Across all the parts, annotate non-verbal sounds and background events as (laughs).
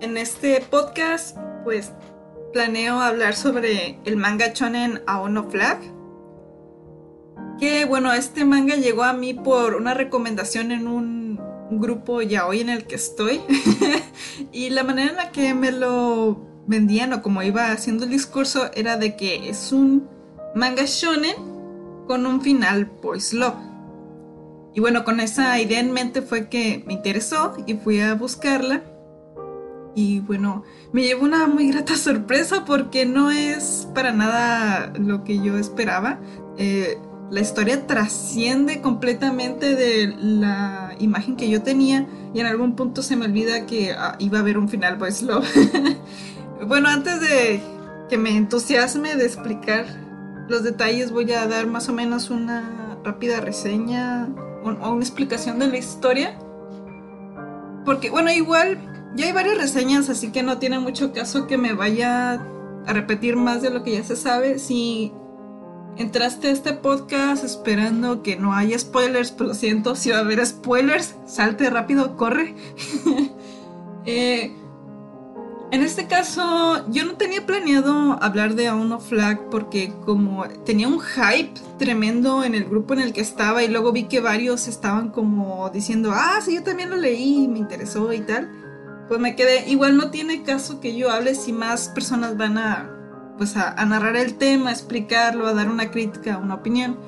En este podcast, pues planeo hablar sobre el manga shonen Aono Flag. Que bueno, este manga llegó a mí por una recomendación en un grupo ya hoy en el que estoy. (laughs) y la manera en la que me lo vendían o como iba haciendo el discurso era de que es un manga shonen con un final boys love. Y bueno, con esa idea en mente fue que me interesó y fui a buscarla. Y bueno, me llevó una muy grata (laughs) sorpresa porque no es para nada lo que yo esperaba. Eh, la historia trasciende completamente de la imagen que yo tenía y en algún punto se me olvida que ah, iba a haber un final boys love. (laughs) bueno, antes de que me entusiasme de explicar los detalles, voy a dar más o menos una rápida reseña o una explicación de la historia. Porque, bueno, igual ya hay varias reseñas, así que no tiene mucho caso que me vaya a repetir más de lo que ya se sabe. Si entraste a este podcast esperando que no haya spoilers, pero lo siento, si va a haber spoilers, salte rápido, corre. (laughs) eh, en este caso, yo no tenía planeado hablar de Auno Flag porque como tenía un hype tremendo en el grupo en el que estaba y luego vi que varios estaban como diciendo, ah, sí, yo también lo leí y me interesó y tal, pues me quedé, igual no tiene caso que yo hable si más personas van a, pues a, a narrar el tema, a explicarlo, a dar una crítica, una opinión.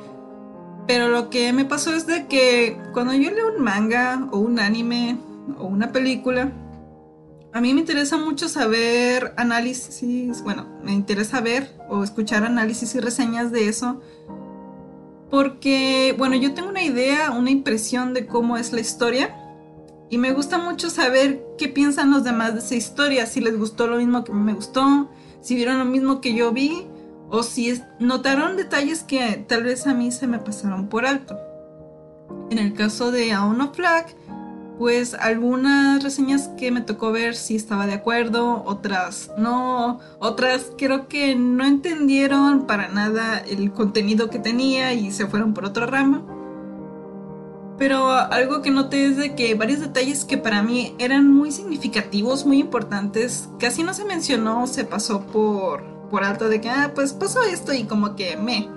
Pero lo que me pasó es de que cuando yo leo un manga o un anime o una película, a mí me interesa mucho saber análisis, bueno, me interesa ver o escuchar análisis y reseñas de eso. Porque, bueno, yo tengo una idea, una impresión de cómo es la historia. Y me gusta mucho saber qué piensan los demás de esa historia. Si les gustó lo mismo que me gustó, si vieron lo mismo que yo vi, o si notaron detalles que tal vez a mí se me pasaron por alto. En el caso de Aono Flag, pues algunas reseñas que me tocó ver sí estaba de acuerdo, otras no, otras creo que no entendieron para nada el contenido que tenía y se fueron por otra rama. Pero algo que noté es de que varios detalles que para mí eran muy significativos, muy importantes, casi no se mencionó, se pasó por, por alto de que, ah, pues pasó esto y como que me.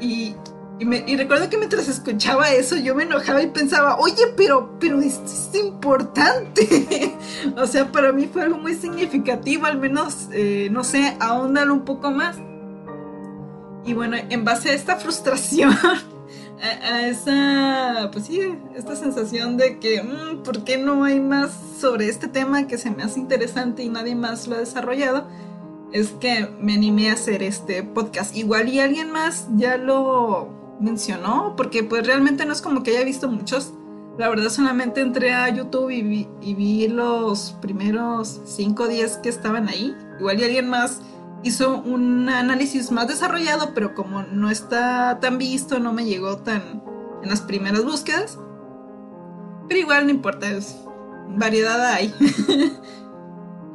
Y y, recuerdo que mientras escuchaba eso yo me enojaba y pensaba, oye, pero, pero esto es importante. (laughs) o sea, para mí fue algo muy significativo, al menos, eh, no sé, ahondar un poco más. Y bueno, en base a esta frustración, (laughs) a, esa, pues sí, esta sensación de que, mm, ¿por qué no hay más sobre este tema que se me hace interesante y nadie más lo ha desarrollado? Es que me animé a hacer este podcast. Igual y alguien más ya lo mencionó, porque pues realmente no es como que haya visto muchos. La verdad solamente entré a YouTube y vi, y vi los primeros 5 o 10 que estaban ahí. Igual y alguien más hizo un análisis más desarrollado, pero como no está tan visto, no me llegó tan en las primeras búsquedas. Pero igual no importa, variedad hay. (laughs)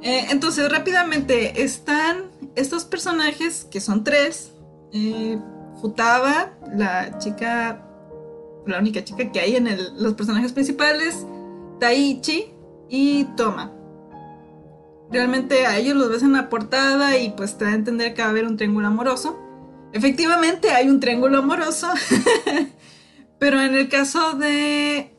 Eh, entonces, rápidamente, están estos personajes, que son tres. Eh, Futaba, la chica, la única chica que hay en los personajes principales, Taichi y Toma. Realmente a ellos los ves en la portada y pues te da a entender que va a haber un triángulo amoroso. Efectivamente hay un triángulo amoroso, (laughs) pero en el caso de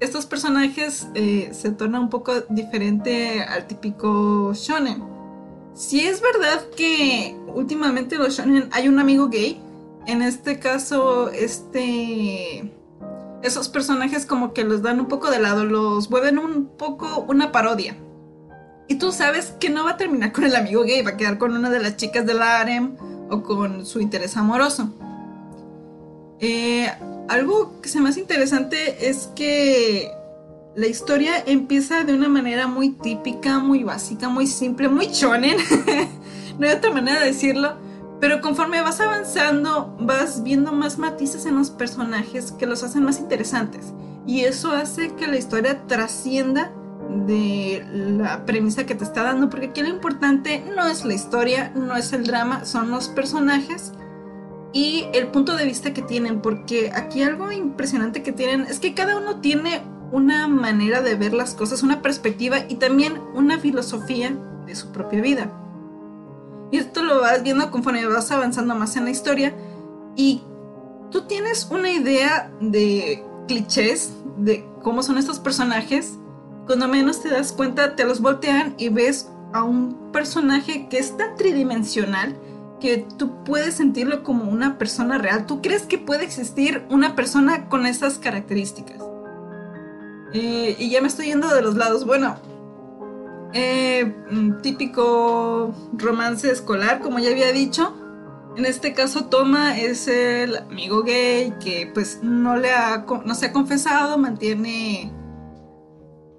estos personajes eh, se torna un poco diferente al típico shonen. Si es verdad que últimamente los shonen hay un amigo gay, en este caso este esos personajes como que los dan un poco de lado, los vuelven un poco una parodia. Y tú sabes que no va a terminar con el amigo gay, va a quedar con una de las chicas del harem o con su interés amoroso. Eh, algo que se me hace interesante es que la historia empieza de una manera muy típica, muy básica, muy simple, muy chonen. (laughs) no hay otra manera de decirlo. Pero conforme vas avanzando, vas viendo más matices en los personajes que los hacen más interesantes. Y eso hace que la historia trascienda de la premisa que te está dando, porque aquí lo importante no es la historia, no es el drama, son los personajes y el punto de vista que tienen, porque aquí algo impresionante que tienen es que cada uno tiene una manera de ver las cosas, una perspectiva y también una filosofía de su propia vida. Y esto lo vas viendo conforme vas avanzando más en la historia y tú tienes una idea de clichés de cómo son estos personajes, cuando menos te das cuenta te los voltean y ves a un personaje que es tan tridimensional que tú puedes sentirlo como una persona real. ¿Tú crees que puede existir una persona con esas características? Eh, y ya me estoy yendo de los lados. Bueno, eh, mm, típico romance escolar, como ya había dicho. En este caso, Toma es el amigo gay que pues no, le ha, no se ha confesado, mantiene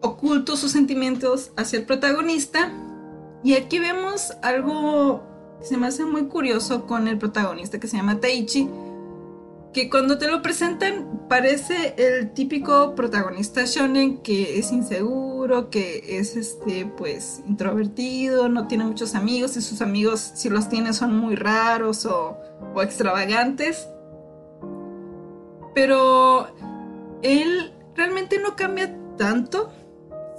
ocultos sus sentimientos hacia el protagonista. Y aquí vemos algo se me hace muy curioso con el protagonista que se llama Taichi, que cuando te lo presentan parece el típico protagonista shonen que es inseguro, que es este pues introvertido, no tiene muchos amigos y sus amigos si los tiene son muy raros o extravagantes. Pero él realmente no cambia tanto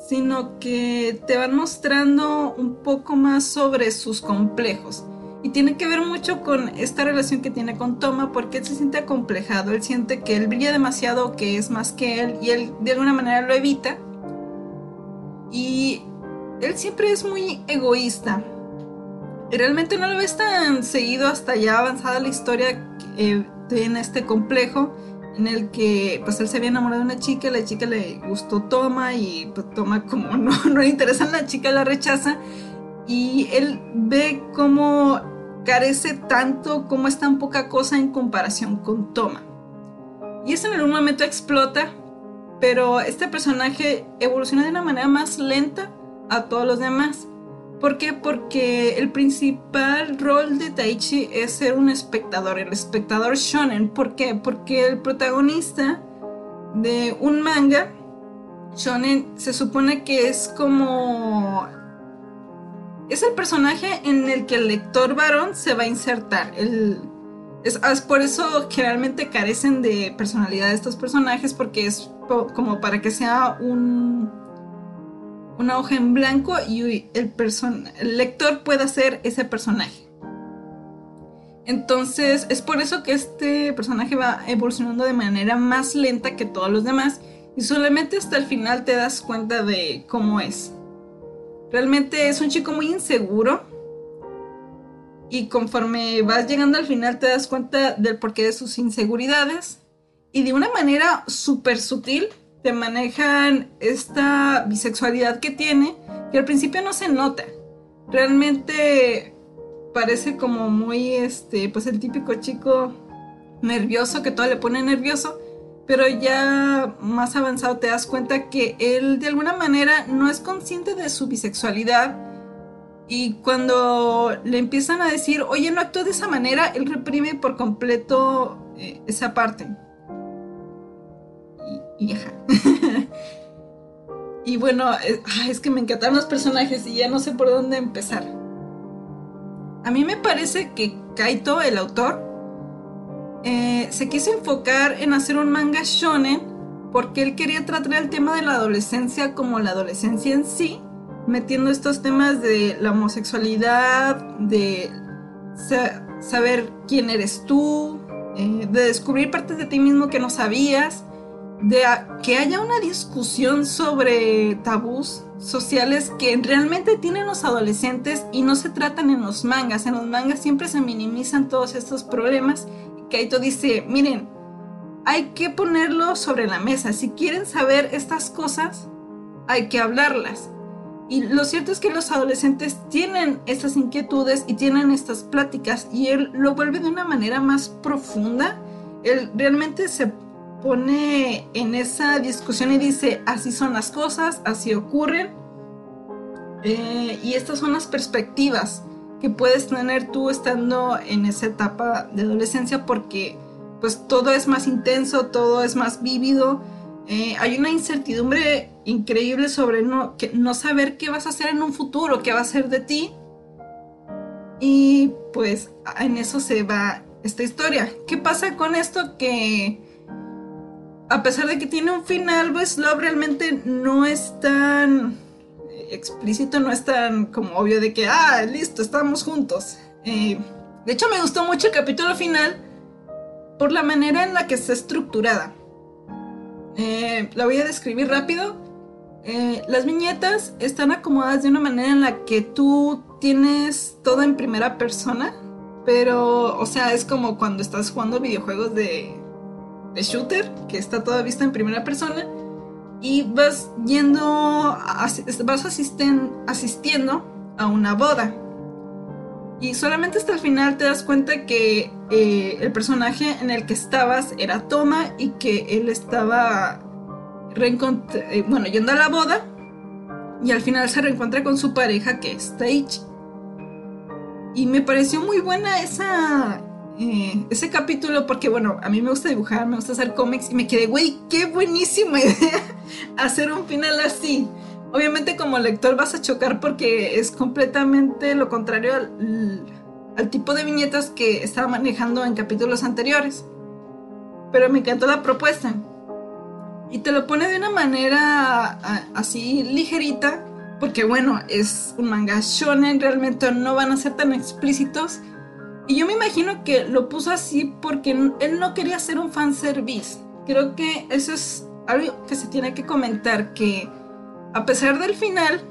sino que te van mostrando un poco más sobre sus complejos. Y tiene que ver mucho con esta relación que tiene con Toma, porque él se siente acomplejado, él siente que él brilla demasiado, que es más que él, y él de alguna manera lo evita. Y él siempre es muy egoísta. Realmente no lo ves tan seguido hasta ya avanzada la historia eh, en este complejo en el que pues él se había enamorado de una chica, la chica le gustó Toma y pues, Toma como (laughs) no, no le interesa la chica la rechaza y él ve cómo carece tanto como es tan poca cosa en comparación con Toma. Y eso en algún momento explota, pero este personaje evoluciona de una manera más lenta a todos los demás. ¿Por qué? Porque el principal rol de Taichi es ser un espectador, el espectador shonen. ¿Por qué? Porque el protagonista de un manga shonen se supone que es como es el personaje en el que el lector varón se va a insertar. es, por eso generalmente carecen de personalidad estos personajes, porque es como para que sea un, una hoja en blanco y el, el lector pueda ser ese personaje. Entonces es por eso que este personaje va evolucionando de manera más lenta que todos los demás y solamente hasta el final te das cuenta de cómo es. Realmente es un chico muy inseguro. Y conforme vas llegando al final te das cuenta del porqué de sus inseguridades. Y de una manera súper sutil te manejan esta bisexualidad que tiene, que al principio no se nota. Realmente parece como muy, este, pues el típico chico nervioso, que todo le pone nervioso pero ya más avanzado te das cuenta que él de alguna manera no es consciente de su bisexualidad y cuando le empiezan a decir, oye, no actúa de esa manera, él reprime por completo eh, esa parte. Y, (laughs) y bueno, es, que me encantan los personajes y ya no sé por dónde empezar. A mí me parece que Kaito, el autor, eh, se quiso enfocar en hacer un manga shonen porque él quería tratar el tema de la adolescencia como la adolescencia en sí, metiendo estos temas de la homosexualidad, de saber quién eres tú, eh, de descubrir partes de ti mismo que no sabías de que haya una discusión sobre tabús sociales que realmente tienen los adolescentes y no se tratan en los mangas. En los mangas siempre se minimizan todos estos problemas. Kaito dice, miren, hay que ponerlo sobre la mesa. Si quieren saber estas cosas, hay que hablarlas. Y lo cierto es que los adolescentes tienen estas inquietudes y tienen estas pláticas y él lo vuelve de una manera más profunda. Él realmente se pone en esa discusión y dice, así son las cosas, así ocurren. Eh, y estas son las perspectivas que puedes tener tú estando en esa etapa de adolescencia porque pues todo es más intenso, todo es más vívido. Eh, hay una incertidumbre increíble sobre no, que, no saber qué vas a hacer en un futuro, qué va a ser de ti. Y pues en eso se va esta historia. ¿Qué pasa con esto? Que a pesar de que tiene un final, pues Love realmente no es tan explícito, no es tan como obvio de que, ah, listo, estamos juntos. Eh, de hecho, me gustó mucho el capítulo final por la manera en la que está estructurada. Eh, la voy a describir rápido. Eh, las viñetas están acomodadas de una manera en la que tú tienes todo en primera persona, pero, o sea, es como cuando estás jugando videojuegos de de shooter, que está toda vista en primera persona, y vas yendo, vas asistiendo a una boda. Y solamente hasta el final te das cuenta que eh, el personaje en el que estabas era Toma y que él estaba eh, bueno, yendo a la boda y al final se reencuentra con su pareja que es Stage. Y me pareció muy buena esa, eh, ese capítulo porque, bueno, a mí me gusta dibujar, me gusta hacer cómics y me quedé, güey, qué buenísima (laughs) idea hacer un final así. Obviamente como lector vas a chocar porque es completamente lo contrario al, al tipo de viñetas que estaba manejando en capítulos anteriores. Pero me encantó la propuesta. Y te lo pone de una manera así ligerita, porque bueno, es un manga shonen, realmente no van a ser tan explícitos y yo me imagino que lo puso así porque él no quería ser un fanservice. Creo que eso es algo que se tiene que comentar, que a pesar del final,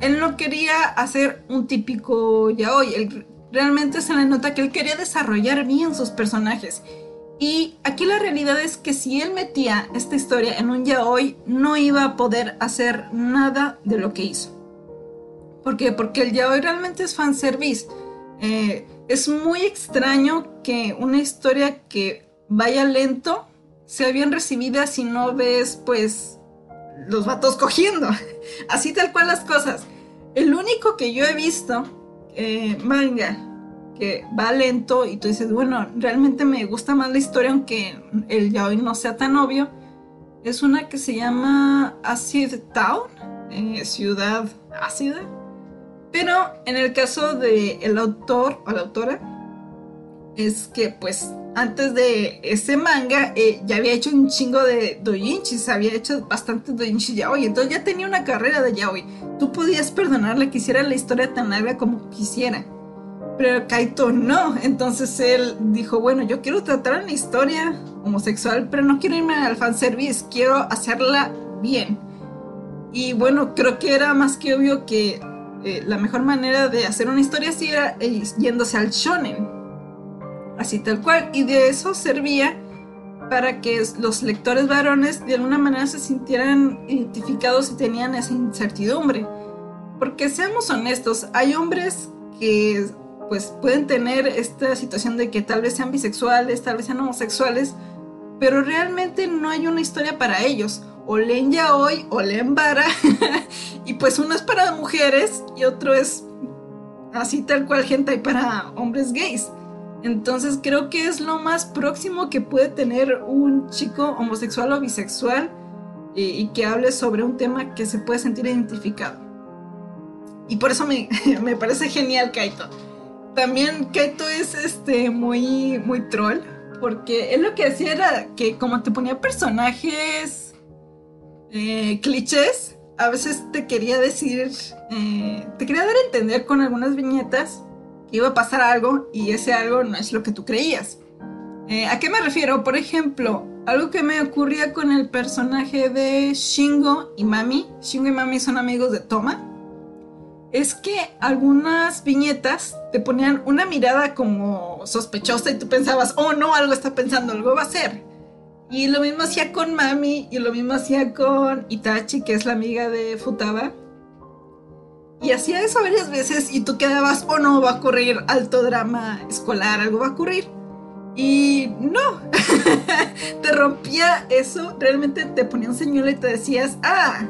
él no quería hacer un típico yaoi. Él, realmente se le nota que él quería desarrollar bien sus personajes. Y aquí la realidad es que si él metía esta historia en un yaoi, no iba a poder hacer nada de lo que hizo. ¿Por qué? Porque el yaoi realmente es fanservice. Eh, es muy extraño que una historia que vaya lento sea bien recibida si no ves, pues, los vatos cogiendo. (laughs) Así tal cual las cosas. El único que yo he visto, eh, manga, que va lento y tú dices, bueno, realmente me gusta más la historia aunque el yaoi no sea tan obvio, es una que se llama Acid Town, eh, ciudad ácida pero en el caso del el autor o la autora, es que pues antes de ese manga eh, ya había hecho un chingo de doujinshis, había hecho bastantes doujinshis yaoi, entonces ya tenía una carrera de yaoi. Tú podías perdonarle que hiciera la historia tan larga como quisiera. Pero Kaito no, entonces él dijo, bueno, yo quiero tratar una historia homosexual, pero no quiero irme al fanservice, quiero hacerla bien. Y bueno, creo que era más que obvio que eh, la mejor manera de hacer una historia así era eh, yéndose al shonen. Así tal cual. Y de eso servía para que los lectores varones de alguna manera se sintieran identificados y tenían esa incertidumbre. Porque seamos honestos, hay hombres que pues pueden tener esta situación de que tal vez sean bisexuales, tal vez sean homosexuales, pero realmente no hay una historia para ellos o leen hoy o leen vara. (laughs) y pues uno es para mujeres y otro es así tal cual gente para hombres gays. Entonces creo que es lo más próximo que puede tener un chico homosexual o bisexual y, que hable sobre un tema que se puede sentir identificado. Y por eso me, (laughs) me parece genial Kaito. También Kaito es este muy muy troll porque él lo que hacía era que como te ponía personajes eh, clichés, a veces te quería decir, eh, te quería dar a entender con algunas viñetas que iba a pasar algo y ese algo no es lo que tú creías. Eh, ¿A qué me refiero? Por ejemplo, algo que me ocurría con el personaje de Shingo y Mami. Shingo y Mami son amigos de Toma. Es que algunas viñetas te ponían una mirada como sospechosa y tú pensabas, oh no, algo está pensando, algo va a ser. Y lo mismo hacía con Mami y lo mismo hacía con Itachi, que es la amiga de Futaba. Y hacía eso varias veces y tú quedabas, oh no, va a ocurrir alto drama escolar, algo va a ocurrir. Y no, (laughs) te rompía eso, realmente te ponía un señuelo y te decías, ah,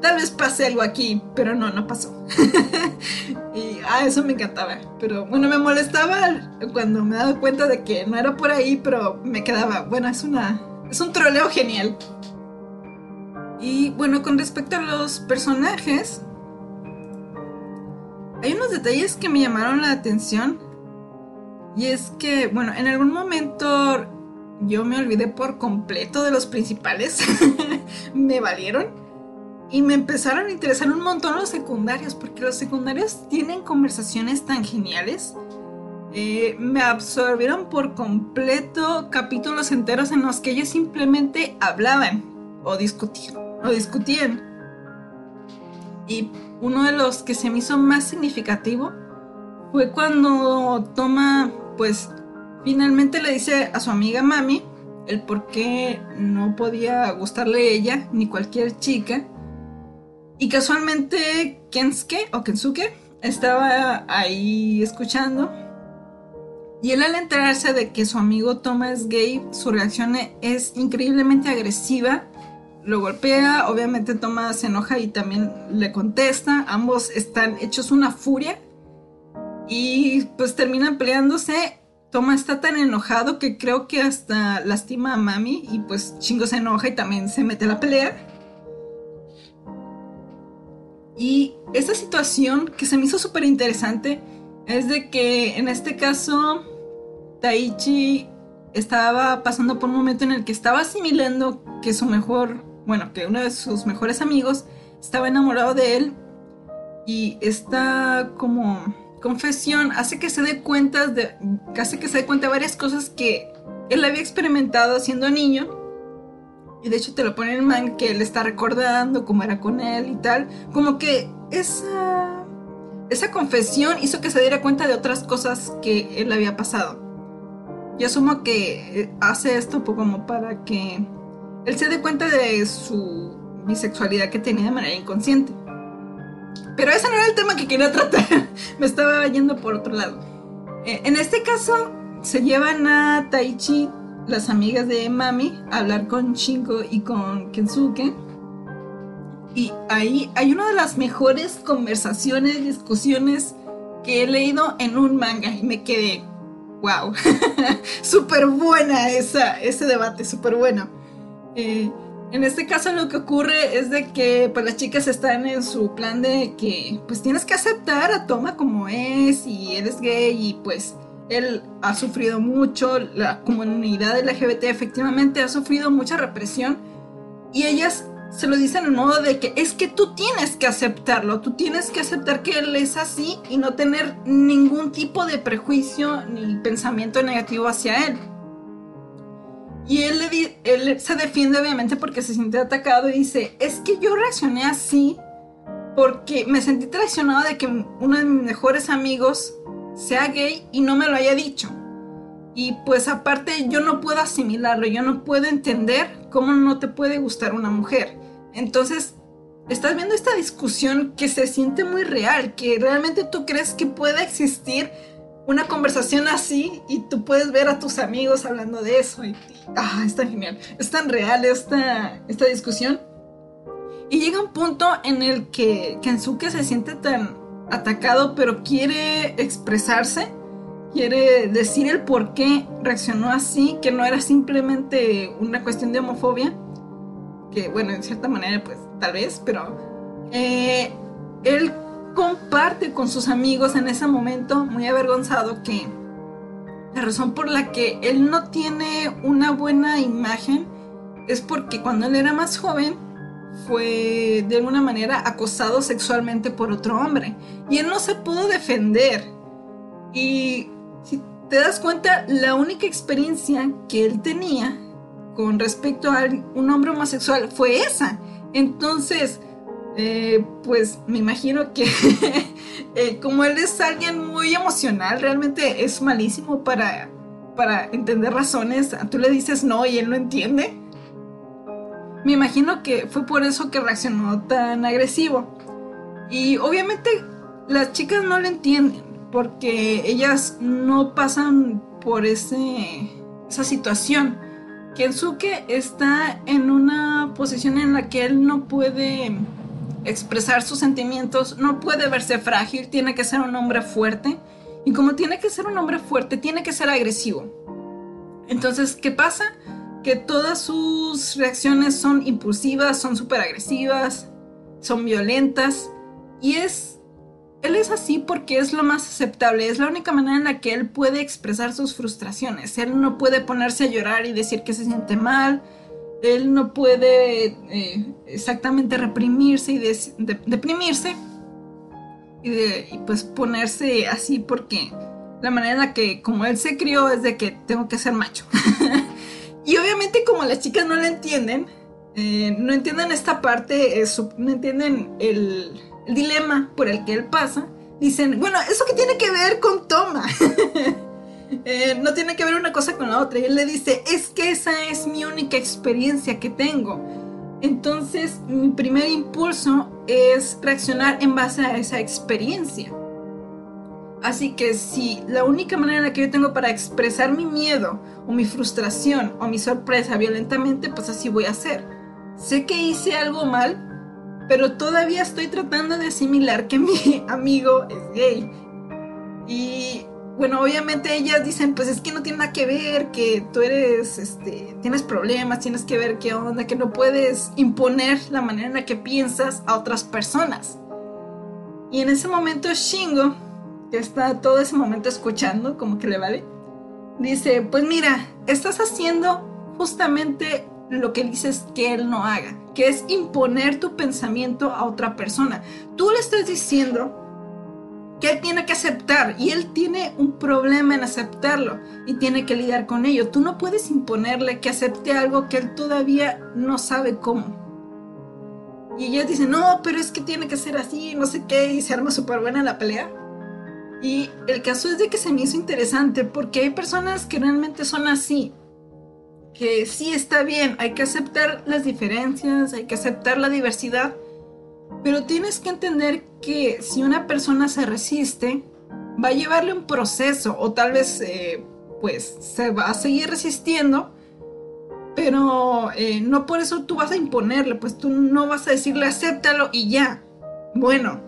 tal vez pase algo aquí, pero no, no pasó. (laughs) y ah, eso me encantaba. Pero bueno, me molestaba cuando me daba cuenta de que no era por ahí, pero me quedaba, bueno, es una, es un troleo genial. Y bueno, con respecto a los personajes, hay unos detalles que me llamaron la atención. Y es que, bueno, en algún momento yo me olvidé por completo de los principales. (laughs) me valieron. Y me empezaron a interesar un montón los secundarios, porque los secundarios tienen conversaciones tan geniales. Me absorbieron por completo capítulos enteros en los que ellos simplemente hablaban o discutían. O discutían. Y uno de los que se me hizo más significativo fue cuando Toma, pues, finalmente le dice a su amiga Mami el por qué no podía gustarle ella ni cualquier chica. Y casualmente Kensuke o Kensuke estaba ahí escuchando. Y él al enterarse de que su amigo Toma es gay, su reacción es increíblemente agresiva lo golpea, obviamente Toma se enoja y también le contesta, ambos están hechos una furia y pues terminan peleándose. Toma está tan enojado que creo que hasta lastima a Mami y pues Chingo se enoja y también se mete a la pelea. Y esa situación que se me hizo súper interesante es de que en este caso Taichi estaba pasando por un momento en el que estaba asimilando que su mejor bueno, que uno de sus mejores amigos estaba enamorado de él. Y esta como confesión hace que se dé cuenta de, hace que se dé cuenta de varias cosas que él había experimentado siendo niño. Y de hecho te lo pone el man que él está recordando cómo era con él y tal, como que esa esa confesión hizo que se diera cuenta de otras cosas que él había pasado. Y asumo que hace esto como para que él se da cuenta de su bisexualidad que tenía de manera inconsciente. Pero ese no era el tema que quería tratar. (laughs) Me estaba yendo por otro lado. Eh, en este caso, se llevan a Taichi, las amigas de Mami, a hablar con Shinko y con Kensuke. Y ahí hay una de las mejores conversaciones, discusiones que he leído en un manga. Y me quedé, wow, (laughs) súper buena esa, ese debate, súper bueno. Eh, en este caso lo que ocurre es de que pues las chicas están en su plan de que pues tienes que aceptar a Toma como es y eres gay y pues él ha sufrido mucho, la comunidad LGBT efectivamente ha sufrido mucha represión y ellas se lo dicen en modo de que es que tú tienes que aceptarlo, tú tienes que aceptar que él es así y no tener ningún tipo de prejuicio ni pensamiento negativo hacia él. Y él, él se defiende obviamente porque se siente atacado y dice, es que yo reaccioné así porque me sentí traicionado de que uno de mis mejores amigos sea gay y no me lo haya dicho. Y pues aparte yo no puedo asimilarlo, yo no puedo entender cómo no te puede gustar una mujer. Entonces, estás viendo esta discusión que se siente muy real, que realmente tú crees que puede existir una conversación así y tú puedes ver a tus amigos hablando de eso y, ah, está genial, es tan real esta, esta discusión. Y llega un punto en el que Kensuke se siente tan atacado pero quiere expresarse, quiere decir el por qué reaccionó así, que no era simplemente una cuestión de homofobia. que bueno, en cierta manera pues tal vez, pero eh, él comparte con sus amigos en ese momento, muy avergonzado, que la razón por la que él no tiene una buena imagen es porque cuando él era más joven fue de alguna manera acosado sexualmente por otro hombre y él no se pudo defender. Y te das cuenta, la única experiencia que él tenía con respecto a un hombre homosexual fue esa. Entonces, eh, pues me imagino que (laughs) eh, como él es alguien muy emocional, realmente es malísimo para, para entender razones. Tú le dices no y él no entiende. Me imagino que fue por eso que reaccionó tan agresivo. Y obviamente las chicas no lo entienden porque ellas no pasan por ese, esa situación. Kensuke está en una posición en la que él no puede expresar sus sentimientos, no puede verse frágil, tiene que ser un hombre fuerte. Y como tiene que ser un hombre fuerte, tiene que ser agresivo. Entonces, ¿qué pasa? Que todas sus reacciones son impulsivas, son súper agresivas, son violentas. Y es él es así porque es lo más aceptable, es la única manera en la que él puede expresar sus frustraciones. Él no puede ponerse a llorar y decir que se siente mal, él no puede eh, exactamente reprimirse y deprimirse y, y, pues ponerse así porque la manera en la que como él se crió es de que tengo que ser macho. (laughs) y obviamente como las chicas no lo entienden, eh, no entienden esta parte, no entienden el el dilema por el que él pasa, dicen, bueno, ¿eso qué tiene que ver con Toma? (laughs) Eh, no tiene que ver una cosa con la otra. Y él le dice, es que esa es mi única experiencia que tengo. Entonces, mi primer impulso es reaccionar en base a esa experiencia. Así que si la única manera que yo tengo para expresar mi miedo o mi frustración o mi sorpresa violentamente, pues así voy a hacer. Sé que hice algo mal, pero todavía estoy tratando de asimilar que mi (laughs) amigo es gay. Y bueno, obviamente ellas dicen, pues es que no tiene nada que ver, que tú eres, este, tienes problemas, tienes que ver qué onda, que no puedes imponer la manera en la que piensas a otras personas. Y en ese momento Shingo, que está todo ese momento escuchando, como que le vale, dice, pues mira, estás haciendo justamente lo que dices que él no haga, que es imponer tu pensamiento a otra persona. Tú le estás diciendo que él tiene que aceptar y él tiene un problema en aceptarlo y tiene que lidiar con ello. Tú no puedes imponerle que acepte algo que él todavía no sabe cómo. Y ella dice, no, pero es que tiene que ser así, no sé qué, y se arma súper buena la pelea. Y el caso es de que se me hizo interesante porque hay personas que realmente son así que sí está bien, hay que aceptar las diferencias, hay que aceptar la diversidad, pero tienes que entender que si una persona se resiste, va a llevarle un proceso o tal vez eh, pues se va a seguir resistiendo, pero eh, no por eso tú vas a imponerle, pues tú no vas a decirle acéptalo y ya. Bueno,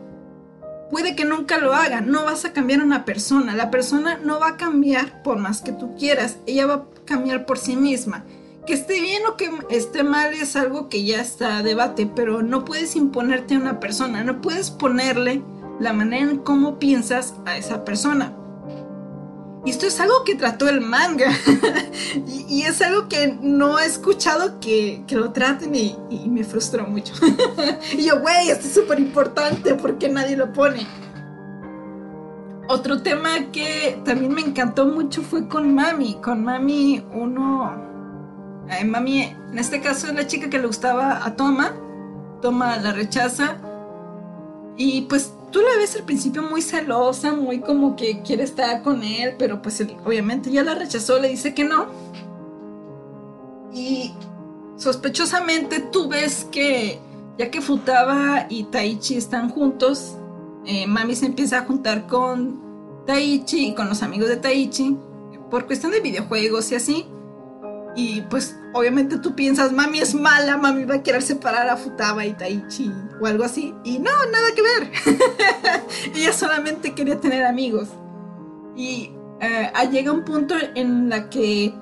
puede que nunca lo haga, no vas a cambiar a una persona, la persona no va a cambiar por más que tú quieras, ella va a cambiar por sí misma. Que esté bien o que esté mal es algo que ya está a debate, pero no puedes imponerte a una persona, no puedes ponerle la manera en cómo piensas a esa persona. Y esto es algo que trató el manga. (laughs) y, es algo que no he escuchado que, lo traten y, me frustró mucho. (laughs) y yo, güey, esto es súper importante porque nadie lo pone. Otro tema que también me encantó mucho fue con Mami. Con Mami, uno. Mami, en este caso es la chica que le gustaba a Toma. Toma la rechaza. Y pues tú la ves al principio muy celosa, muy como que quiere estar con él, pero pues obviamente ya la rechazó, le dice que no. Y sospechosamente tú ves que ya que Futaba y Taichi están juntos, eh, Mami se empieza a juntar con Taichi y con los amigos de Taichi por cuestión de videojuegos y así. Y pues obviamente tú piensas, mami es mala, mami va a querer separar a Futaba y Taichi o algo así. Y no, nada que ver. (laughs) Ella solamente quería tener amigos. Y eh, llega un punto en la que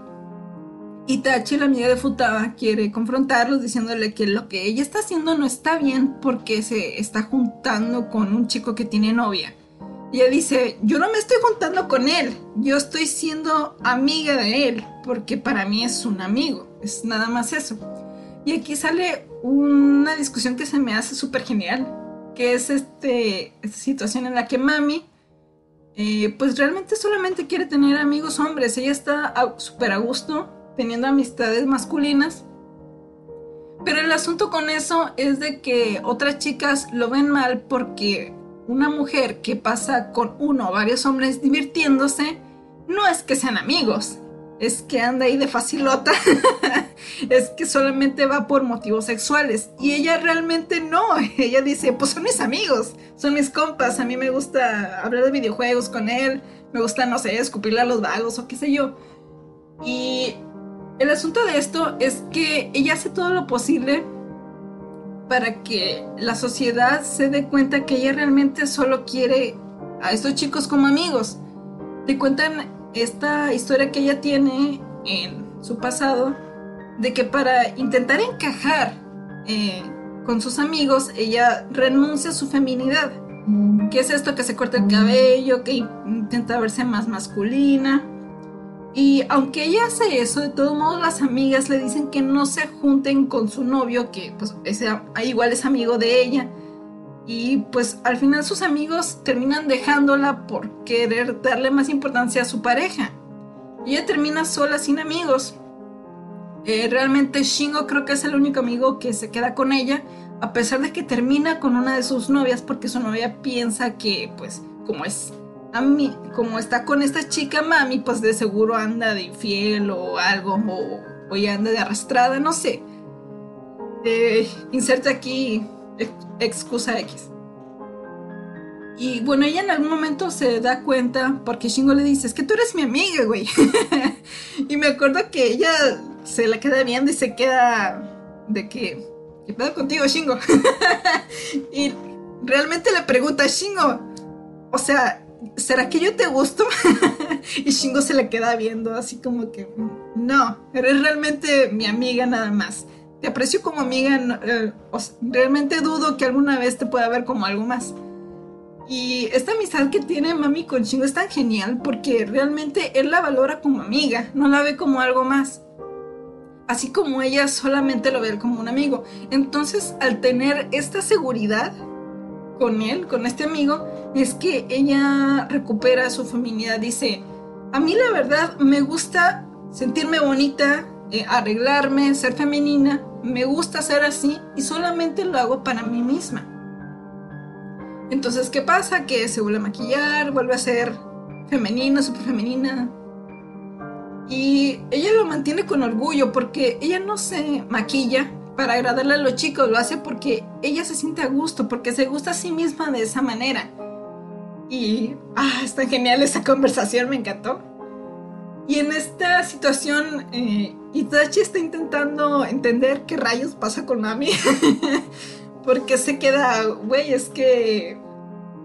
Itachi, la amiga de Futaba, quiere confrontarlos diciéndole que lo que ella está haciendo no está bien porque se está juntando con un chico que tiene novia. Y ella dice, yo no me estoy juntando con él, yo estoy siendo amiga de él, porque para mí es un amigo, es nada más eso. Y aquí sale una discusión que se me hace súper genial, que es este, esta situación en la que Mami, eh, pues realmente solamente quiere tener amigos hombres, ella está súper a gusto teniendo amistades masculinas. Pero el asunto con eso es de que otras chicas lo ven mal porque una mujer que pasa con uno o varios hombres divirtiéndose, no es que sean amigos, es que anda ahí de facilota, (laughs) es que solamente va por motivos sexuales. Y ella realmente no, (laughs) ella dice, pues son mis amigos, son mis compas, a mí me gusta hablar de videojuegos con él, me gusta, no sé, escupirle a los vagos o qué sé yo. Y el asunto de esto es que ella hace todo lo posible para que la sociedad se dé cuenta que ella realmente solo quiere a estos chicos como amigos. Te cuentan esta historia que ella tiene en su pasado de que para intentar encajar eh, con sus amigos, ella renuncia a su feminidad. Mm. ¿Qué es esto? Que se corta el cabello, que intenta verse más masculina. Y aunque ella hace eso, de todos modos las amigas le dicen que no se junten con su novio, que pues igual es amigo de ella. Y pues al final sus amigos terminan dejándola por querer darle más importancia a su pareja. Y ella termina sola sin amigos. Eh, realmente Shingo creo que es el único amigo que se queda con ella, a pesar de que termina con una de sus novias porque su novia piensa que pues como es a mí, como está con esta chica mami, pues de seguro anda de infiel o algo, o, ya anda de arrastrada, no sé. Eh, inserta aquí excusa X. Y bueno, ella en algún momento se da cuenta porque Shingo le dice, es que tú eres mi amiga, güey. (laughs) y me acuerdo que ella se la queda viendo y se queda de que, ¿qué pedo contigo, Shingo? (laughs) y realmente le pregunta a Shingo, o sea, ¿será que yo te gusto? (laughs) y Shingo se le queda viendo así como que, no, eres realmente mi amiga nada más. Te aprecio como amiga, eh, realmente dudo que alguna vez te pueda ver como algo más. Y esta amistad que tiene Mami con Shingo es tan genial porque realmente él la valora como amiga, no la ve como algo más. Así como ella solamente lo ve como un amigo. Entonces, al tener esta seguridad con él, con este amigo, es que ella recupera su feminidad. Dice, a mí la verdad me gusta sentirme bonita, eh, arreglarme, ser femenina, me gusta ser así y solamente lo hago para mí misma. Entonces, ¿qué pasa? Que se vuelve a maquillar, vuelve a ser femenina, súper femenina. Y ella lo mantiene con orgullo porque ella no se maquilla para agradarle a los chicos, lo hace porque ella se siente a gusto, porque se gusta a sí misma de esa manera. Y, ah, está genial esa conversación, me encantó. Y en esta situación, eh, Itachi está intentando entender qué rayos pasa con Mami. (laughs) porque se queda, güey, es que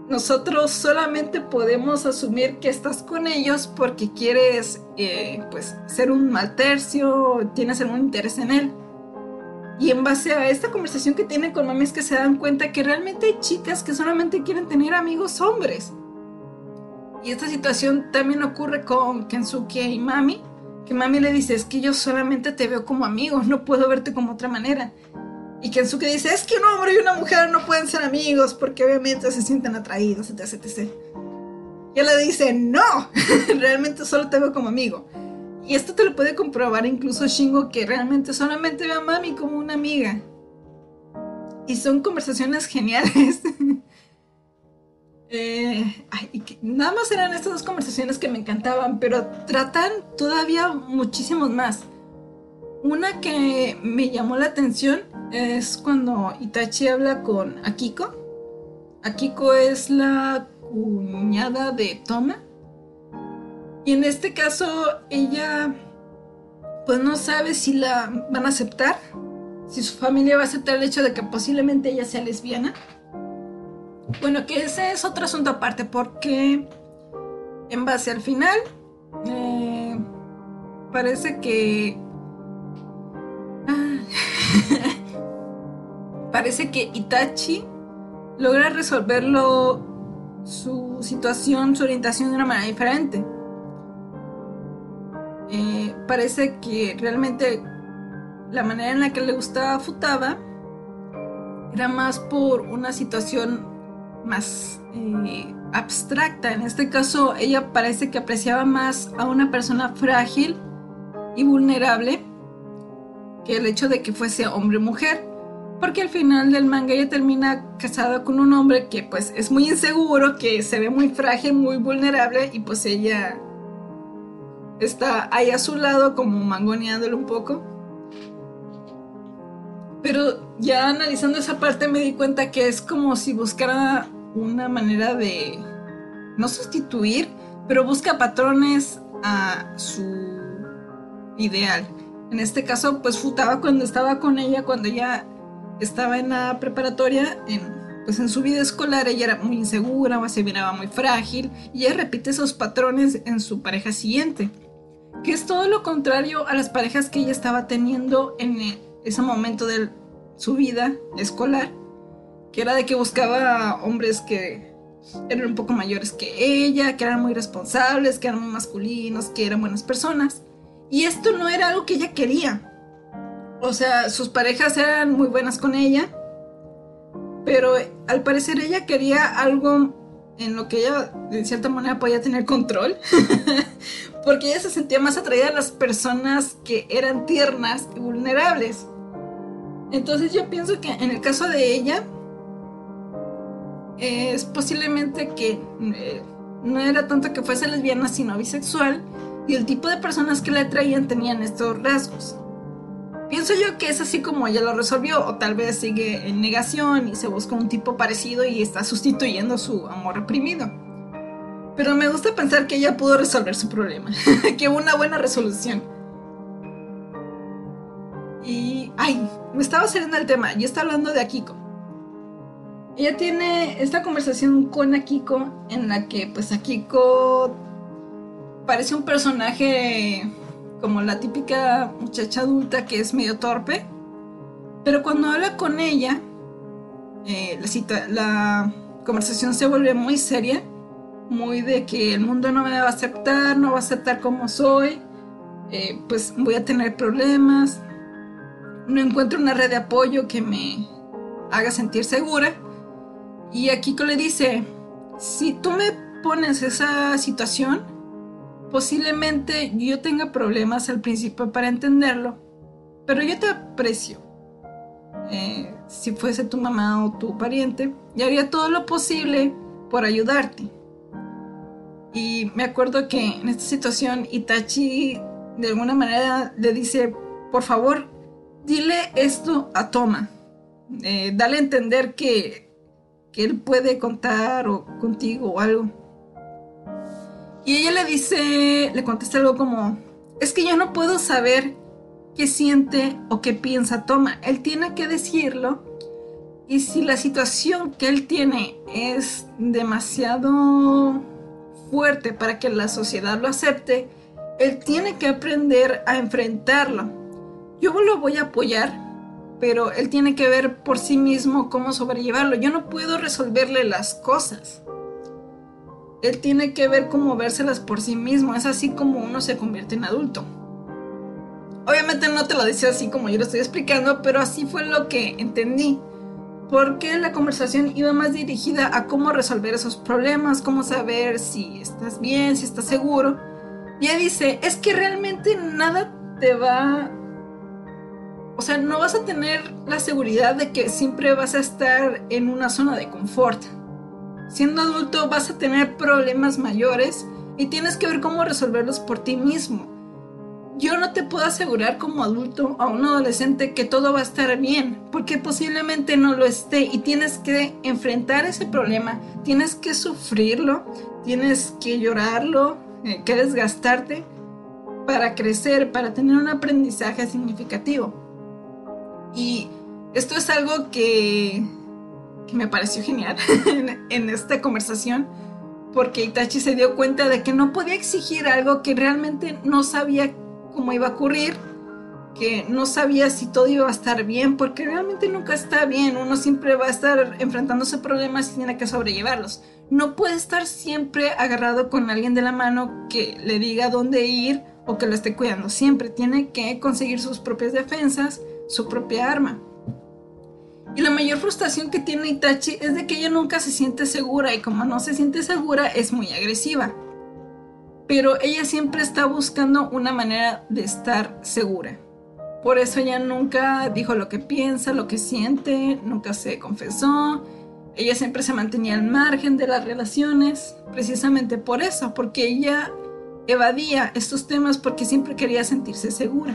nosotros solamente podemos asumir que estás con ellos porque quieres, eh, pues, ser un mal tercio, tienes algún interés en él. Y en base a esta conversación que tienen con mami es que se dan cuenta que realmente hay chicas que solamente quieren tener amigos hombres. Y esta situación también ocurre con Kensuke y mami, que mami le dice, es que yo solamente te veo como amigos, no puedo verte como otra manera. Y Kensuke dice, es que un hombre y una mujer no pueden ser amigos porque obviamente se sienten atraídos, etc. etc. Y ella le dice, no, (laughs) realmente solo te veo como amigo. Y esto te lo puede comprobar incluso Shingo, que realmente solamente ve a Mami como una amiga. Y son conversaciones geniales. (laughs) Eh, nada más eran estas dos conversaciones que me encantaban, pero tratan todavía muchísimos más. Una que me llamó la atención es cuando Itachi habla con Akiko. Akiko es la cuñada de Toma y en este caso ella pues no sabe si la van a aceptar, si su familia va a aceptar el hecho de que posiblemente ella sea lesbiana. Bueno, que ese es otro asunto aparte porque en base al final eh, parece que (laughs) parece que Itachi logra resolverlo su situación, su orientación de una manera diferente. Parece que realmente la manera en la que le gustaba Futaba era más por una situación más eh, abstracta. En este caso, ella parece que apreciaba más a una persona frágil y vulnerable que el hecho de que fuese hombre o mujer. Porque al final del manga ella termina casada con un hombre que pues es muy inseguro, que se ve muy frágil, muy vulnerable y pues ella está ahí a su lado como mangoneándole un poco. Pero ya analizando esa parte me di cuenta que es como si buscara una manera de no sustituir, pero busca patrones a su ideal. En este caso, pues Futaba cuando estaba con ella, cuando ella estaba en la preparatoria, en, pues en su vida escolar ella era muy insegura, se miraba muy frágil, y ella repite esos patrones en su pareja siguiente, que es todo lo contrario a las parejas que ella estaba teniendo en ese momento de su vida escolar, que era de que buscaba hombres que eran un poco mayores que ella, que eran muy responsables, que eran muy masculinos, que eran buenas personas. Y esto no era algo que ella quería. O sea, sus parejas eran muy buenas con ella, pero al parecer ella quería algo en lo que ella de cierta manera podía tener control, (laughs) porque ella se sentía más atraída a las personas que eran tiernas y vulnerables. Entonces yo pienso que en el caso de ella, es posiblemente que eh, no era tanto que fuese lesbiana, sino bisexual, y el tipo de personas que la atraían tenían estos rasgos. Pienso yo que es así como ella lo resolvió, o tal vez sigue en negación y se busca un tipo parecido y está sustituyendo su amor reprimido. Pero me gusta pensar que ella pudo resolver su problema, (laughs) que hubo una buena resolución. Y, ay, me estaba saliendo el tema, yo estaba hablando de Akiko. Ella tiene esta conversación con Akiko en la que pues Akiko parece un personaje como la típica muchacha adulta que es medio torpe, pero cuando habla con ella, eh, la, la conversación se vuelve muy seria, muy de que el mundo no me va a aceptar, no va a aceptar como soy, eh, pues voy a tener problemas, no encuentro una red de apoyo que me haga sentir segura. Y Akiko le dice, si tú me pones esa situación, posiblemente yo tenga problemas al principio para entenderlo, pero yo te aprecio. Eh, si fuese tu mamá o tu pariente, y haría todo lo posible por ayudarte. Y me acuerdo que en esta situación Itachi de alguna manera le dice, por favor, dile esto a Toma. Eh, dale a entender que que él puede contar o contigo o algo. Y ella le dice, le contesta algo como, es que yo no puedo saber qué siente o qué piensa Toma. Él tiene que decirlo. Y si la situación que él tiene es demasiado fuerte para que la sociedad lo acepte, él tiene que aprender a enfrentarlo. Yo lo voy a apoyar, pero él tiene que ver por sí mismo cómo sobrellevarlo. Yo no puedo resolverle las cosas. Él tiene que ver cómo vérselas por sí mismo. Es así como uno se convierte en adulto. Obviamente no te lo decía así como yo lo estoy explicando, pero así fue lo que entendí. Porque la conversación iba más dirigida a cómo resolver esos problemas, cómo saber si estás bien, si estás seguro. Y ella dice, es que realmente nada te va o sea, no vas a tener la seguridad de que siempre vas a estar en una zona de confort. Siendo adulto vas a tener problemas mayores y tienes que ver cómo resolverlos por ti mismo. Yo no te puedo asegurar como adulto a un adolescente que todo va a estar bien, porque posiblemente no lo esté y tienes que enfrentar ese problema, tienes que sufrirlo, tienes que llorarlo, eh, que desgastarte para crecer, para tener un aprendizaje significativo. Y esto es algo que, me pareció genial (laughs) en, esta conversación, porque Itachi se dio cuenta de que no podía exigir algo que realmente no sabía cómo iba a ocurrir, que no sabía si todo iba a estar bien, porque realmente nunca está bien, uno siempre va a estar enfrentándose a problemas y tiene que sobrellevarlos. No puede estar siempre agarrado con alguien de la mano que le diga dónde ir o que lo esté cuidando, siempre tiene que conseguir sus propias defensas, su propia arma. Y la mayor frustración que tiene Itachi es de que ella nunca se siente segura y como no se siente segura es muy agresiva. Pero ella siempre está buscando una manera de estar segura. Por eso ella nunca dijo lo que piensa, lo que siente, nunca se confesó. Ella siempre se mantenía al margen de las relaciones, precisamente por eso, porque ella evadía estos temas porque siempre quería sentirse segura.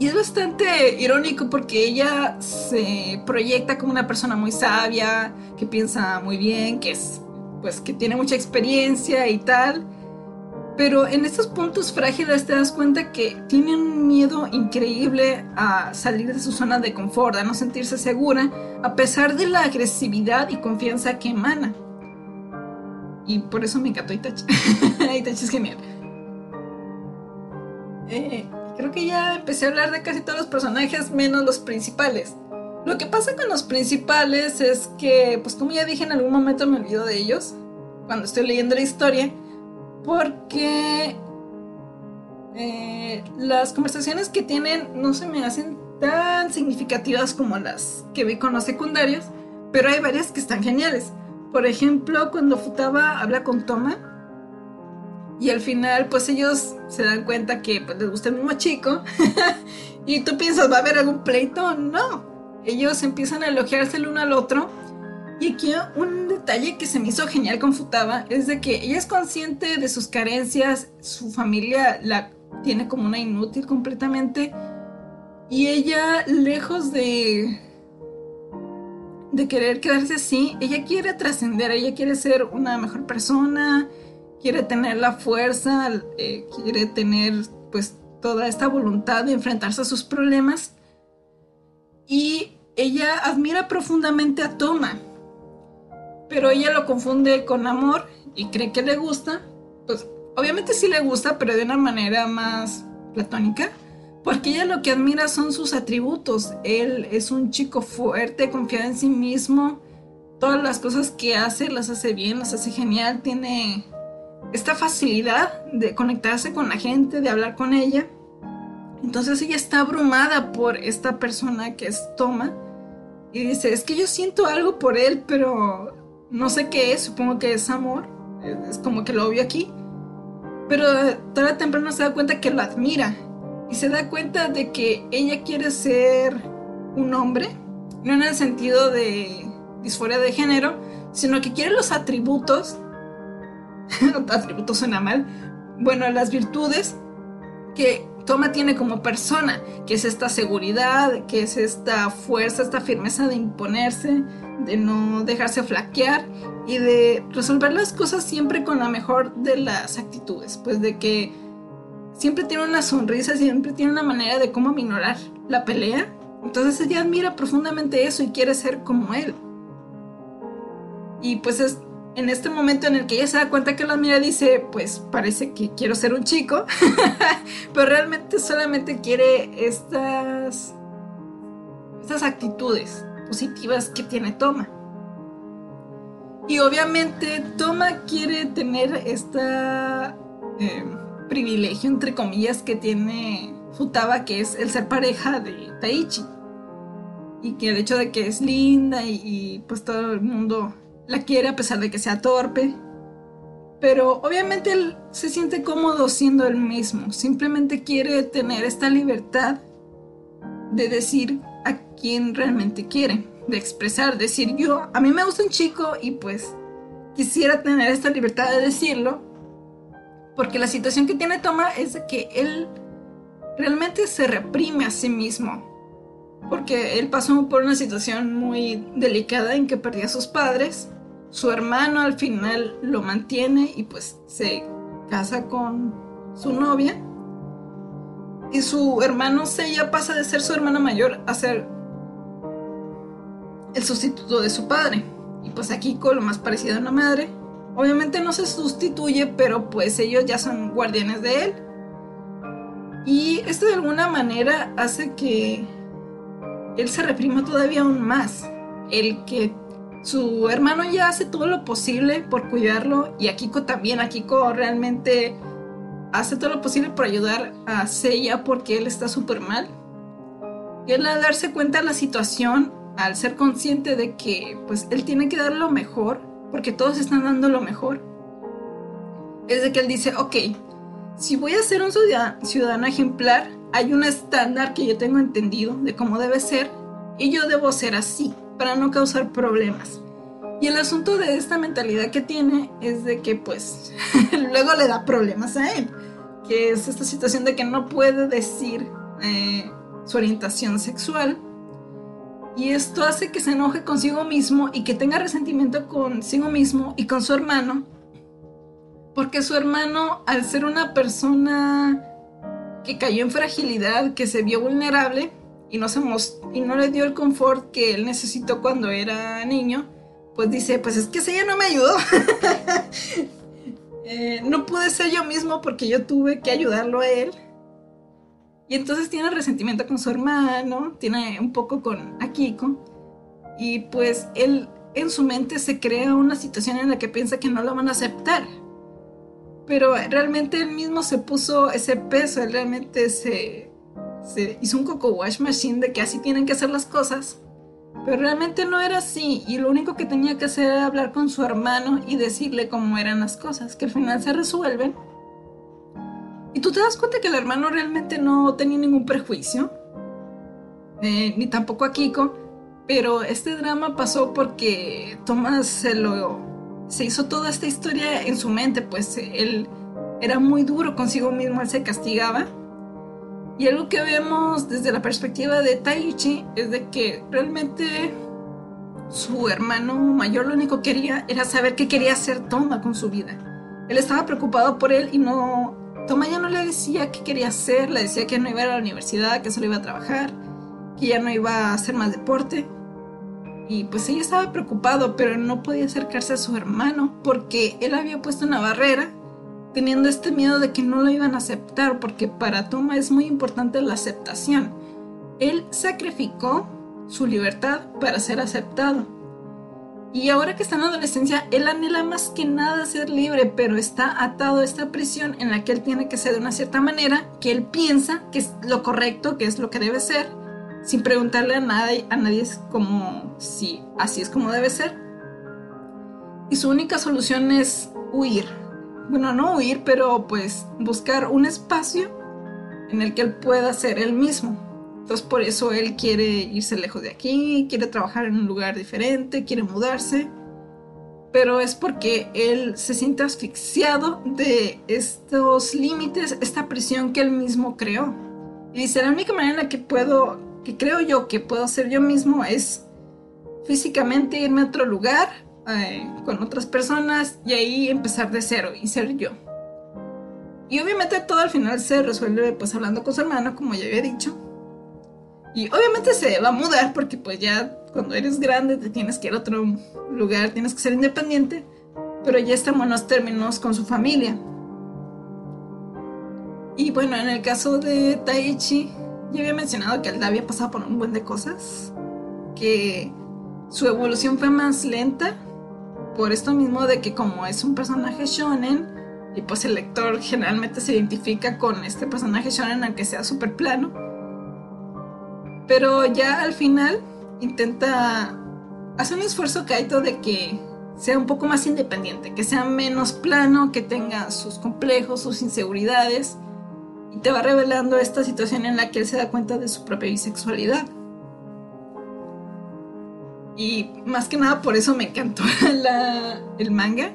Y es bastante irónico porque ella se proyecta como una persona muy sabia, que piensa muy bien, que es pues que tiene mucha experiencia y tal. Pero en estos puntos frágiles te das cuenta que tiene un miedo increíble a salir de su zona de confort, a no sentirse segura, a pesar de la agresividad y confianza que emana. Y por eso me encantó Itachi. (laughs) Itachi es genial. Eh, creo que ya empecé a hablar de casi todos los personajes menos los principales. Lo que pasa con los principales es que, pues como ya dije, en algún momento me olvido de ellos cuando estoy leyendo la historia, porque eh, las conversaciones que tienen no se me hacen tan significativas como las que vi con los secundarios, pero hay varias que están geniales. Por ejemplo, cuando Futaba habla con Toma, y al final, pues ellos se dan cuenta que pues, les gusta el mismo chico. (laughs) y tú piensas, ¿va a haber algún pleito? No. Ellos empiezan a elogiarse el uno al otro. Y aquí un detalle que se me hizo genial con Futaba es de que ella es consciente de sus carencias, su familia la tiene como una inútil completamente. Y ella, lejos de, de querer quedarse así, ella quiere trascender, ella quiere ser una mejor persona, quiere tener la fuerza, eh, quiere tener pues toda esta voluntad de enfrentarse a sus problemas. Y ella admira profundamente a Toma, pero ella lo confunde con amor y cree que le gusta. Pues obviamente sí le gusta, pero de una manera más platónica. Porque ella lo que admira son sus atributos. Él es un chico fuerte, confiado en sí mismo. Todas las cosas que hace las hace bien, las hace genial. Tiene esta facilidad de conectarse con la gente, de hablar con ella. Entonces ella está abrumada por esta persona que es Toma y dice, es que yo siento algo por él, pero no sé qué es, supongo que es amor, es como que lo obvio aquí. Pero tarde o temprano se da cuenta que lo admira y se da cuenta de que ella quiere ser un hombre, no en el sentido de disforia de género, sino que quiere los atributos atributo suena mal, bueno, las virtudes que Toma tiene como persona, que es esta seguridad, que es esta fuerza, esta firmeza de imponerse, de no dejarse flaquear y de resolver las cosas siempre con la mejor de las actitudes, pues de que siempre tiene una sonrisa, siempre tiene una manera de cómo minorar la pelea. Entonces ella admira profundamente eso y quiere ser como él. Y pues es en este momento en el que ella se da cuenta que la mira dice, pues parece que quiero ser un chico, (laughs) pero realmente solamente quiere estas, estas actitudes positivas que tiene Toma. Y obviamente Toma quiere tener este privilegio, entre comillas, que tiene Futaba, que es el ser pareja de Taichi. Y que el hecho de que es linda y pues todo el mundo la quiere a pesar de que sea torpe. Pero obviamente él se siente cómodo siendo él mismo. Simplemente quiere tener esta libertad de decir a quién realmente quiere. De expresar, decir yo, a mí me gusta un chico y pues quisiera tener esta libertad de decirlo. Porque la situación que tiene Toma es de que él realmente se reprime a sí mismo. Porque él pasó por una situación muy delicada en que perdía a sus padres su hermano al final lo mantiene y pues se casa con su novia. Y su hermano Seiya pasa de ser su hermano mayor a ser el sustituto de su padre. Y pues aquí con lo más parecido a una madre. Obviamente no se sustituye, pero pues ellos ya son guardianes de él. Y esto de alguna manera hace que él se reprima todavía aún más. El que su hermano ya hace todo lo posible por cuidarlo y Akiko también. Akiko realmente hace todo lo posible por ayudar a Seiya porque él está súper mal. Y él al darse cuenta de la situación, al ser consciente de que pues él tiene que dar lo mejor, porque todos están dando lo mejor, es de que él dice, ok, si voy a ser un ciudadano ejemplar, hay un estándar que yo tengo entendido de cómo debe ser y yo debo ser así para no causar problemas. Y el asunto de esta mentalidad que tiene es de que pues (laughs) luego le da problemas a él, que es esta situación de que no puede decir eh, su orientación sexual. Y esto hace que se enoje consigo mismo y que tenga resentimiento consigo mismo y con su hermano. Porque su hermano, al ser una persona que cayó en fragilidad, que se vio vulnerable y no, se y no le dio el confort que él necesitó cuando era niño, pues dice, pues es que ella no me ayudó. (laughs) Eh, no pude ser yo mismo porque yo tuve que ayudarlo a él. Y entonces tiene resentimiento con su hermano, tiene un poco con Akiko. Y pues él en su mente se crea una situación en la que piensa que no lo van a aceptar. Pero realmente él mismo se puso ese peso, él realmente se, se hizo un coco wash machine de que así tienen que hacer las cosas. Pero realmente no era así y lo único que tenía que hacer era hablar con su hermano y decirle cómo eran las cosas, que al final se resuelven. Y tú te das cuenta que el hermano realmente no tenía ningún prejuicio, eh, ni tampoco a Kiko, pero este drama pasó porque Tomás se lo se hizo toda esta historia en su mente, pues él era muy duro consigo mismo, él se castigaba y algo que vemos desde la perspectiva de Taichi es de que realmente su hermano mayor lo único que quería era saber qué quería hacer Toma con su vida. Él estaba preocupado por él y no... Toma ya no le decía qué quería hacer, le decía que no iba a, ir a la universidad, que solo iba a trabajar, que ya no iba a hacer más deporte. Y pues ella estaba preocupado, pero no podía acercarse a su hermano porque él había puesto una barrera teniendo este miedo de que no lo iban a aceptar, porque para Toma es muy importante la aceptación. Él sacrificó su libertad para ser aceptado. Y ahora que está en adolescencia, él anhela más que nada ser libre, pero está atado a esta prisión en la que él tiene que ser de una cierta manera, que él piensa que es lo correcto, que es lo que debe ser, sin preguntarle a nadie, a nadie es como si así es como debe ser. Y su única solución es huir, bueno, no huir, pero pues buscar un espacio en el que él pueda ser él mismo. Entonces por eso él quiere irse lejos de aquí, quiere trabajar en un lugar diferente, quiere mudarse. Pero es porque él se siente asfixiado de estos límites, esta prisión que él mismo creó. Y dice, la única manera en la que puedo, que creo yo que puedo ser yo mismo es físicamente irme a otro lugar, eh, con otras personas y ahí empezar de cero y ser yo. Y obviamente todo al final se resuelve pues hablando con su hermano, como ya había dicho. Y obviamente se va a mudar porque pues ya cuando eres grande te tienes que ir a otro lugar, tienes que ser independiente, pero ya está en buenos términos con su familia. Y bueno, en el caso de Taichi, ya había mencionado que él había pasado por un buen de cosas, que su evolución fue más lenta por esto mismo de que como es un personaje shonen, y pues el lector generalmente se identifica con este personaje shonen aunque sea súper plano. Pero ya al final intenta hacer un esfuerzo Kaito de que sea un poco más independiente, que sea menos plano, que tenga sus complejos, sus inseguridades, y te va revelando esta situación en la que él se da cuenta de su propia bisexualidad. Y más que nada por eso me encantó (laughs) el manga.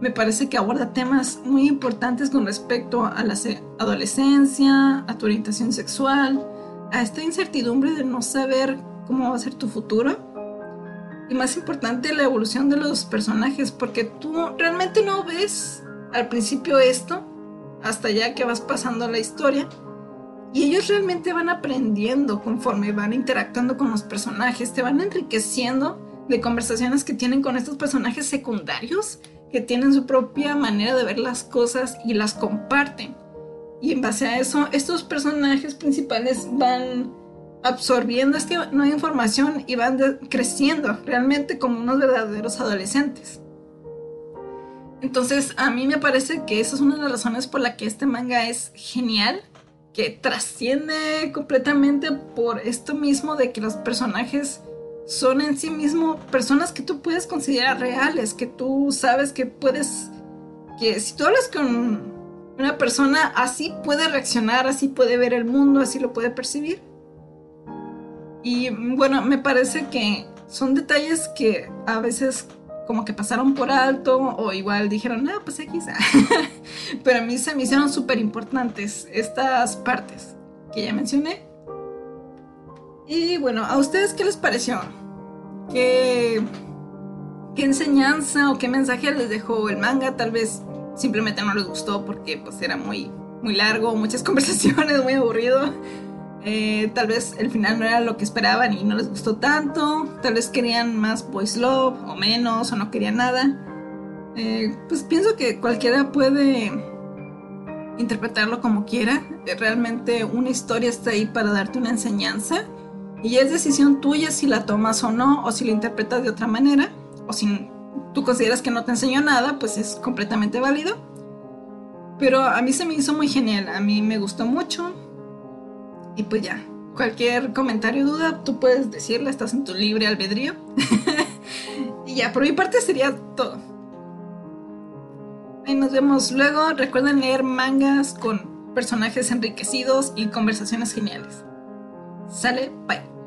Me parece que aborda temas muy importantes con respecto a la adolescencia, a tu orientación sexual, a esta incertidumbre de no saber cómo va a ser tu futuro. Y más importante, la evolución de los personajes, porque tú realmente no ves al principio esto, hasta ya que vas pasando la historia. Y ellos realmente van aprendiendo conforme van interactuando con los personajes, te van enriqueciendo de conversaciones que tienen con estos personajes secundarios, que tienen su propia manera de ver las cosas y las comparten. Y en base a eso, estos personajes principales van absorbiendo esta nueva información y van creciendo realmente como unos verdaderos adolescentes. Entonces, a mí me parece que esa es una de las razones por la que este manga es genial, que trasciende completamente por esto mismo de que los personajes son en sí mismo personas que tú puedes considerar reales, que tú sabes que puedes, que si tú hablas con una persona así puede reaccionar, así puede ver el mundo, así lo puede percibir. Y bueno, me parece que son detalles que a veces como que pasaron por alto o igual dijeron, ah, pues aquí (laughs) está. Pero a mí se me hicieron súper importantes estas partes que ya mencioné. Y bueno, ¿a ustedes qué les pareció? ¿Qué, qué enseñanza o qué mensaje les dejó el manga? Tal vez simplemente no les gustó porque pues era muy, muy largo, muchas (laughs) conversaciones, muy aburrido. Eh, tal vez el final no era lo que esperaban y no les gustó tanto. Tal vez querían más boys love o menos o no querían nada. Eh, pues pienso que cualquiera puede interpretarlo como quiera. Eh, realmente una historia está ahí para darte una enseñanza y es decisión tuya si la tomas o no o si la interpretas de otra manera o si tú consideras que no te enseñó nada, pues es completamente válido. Pero a mí se me hizo muy genial, a mí me gustó mucho. Y pues ya, cualquier comentario o duda, tú puedes decirle, estás en tu libre albedrío. (laughs) y ya, por mi parte sería todo. Y nos vemos luego. Recuerden leer mangas con personajes enriquecidos y conversaciones geniales. Sale, bye.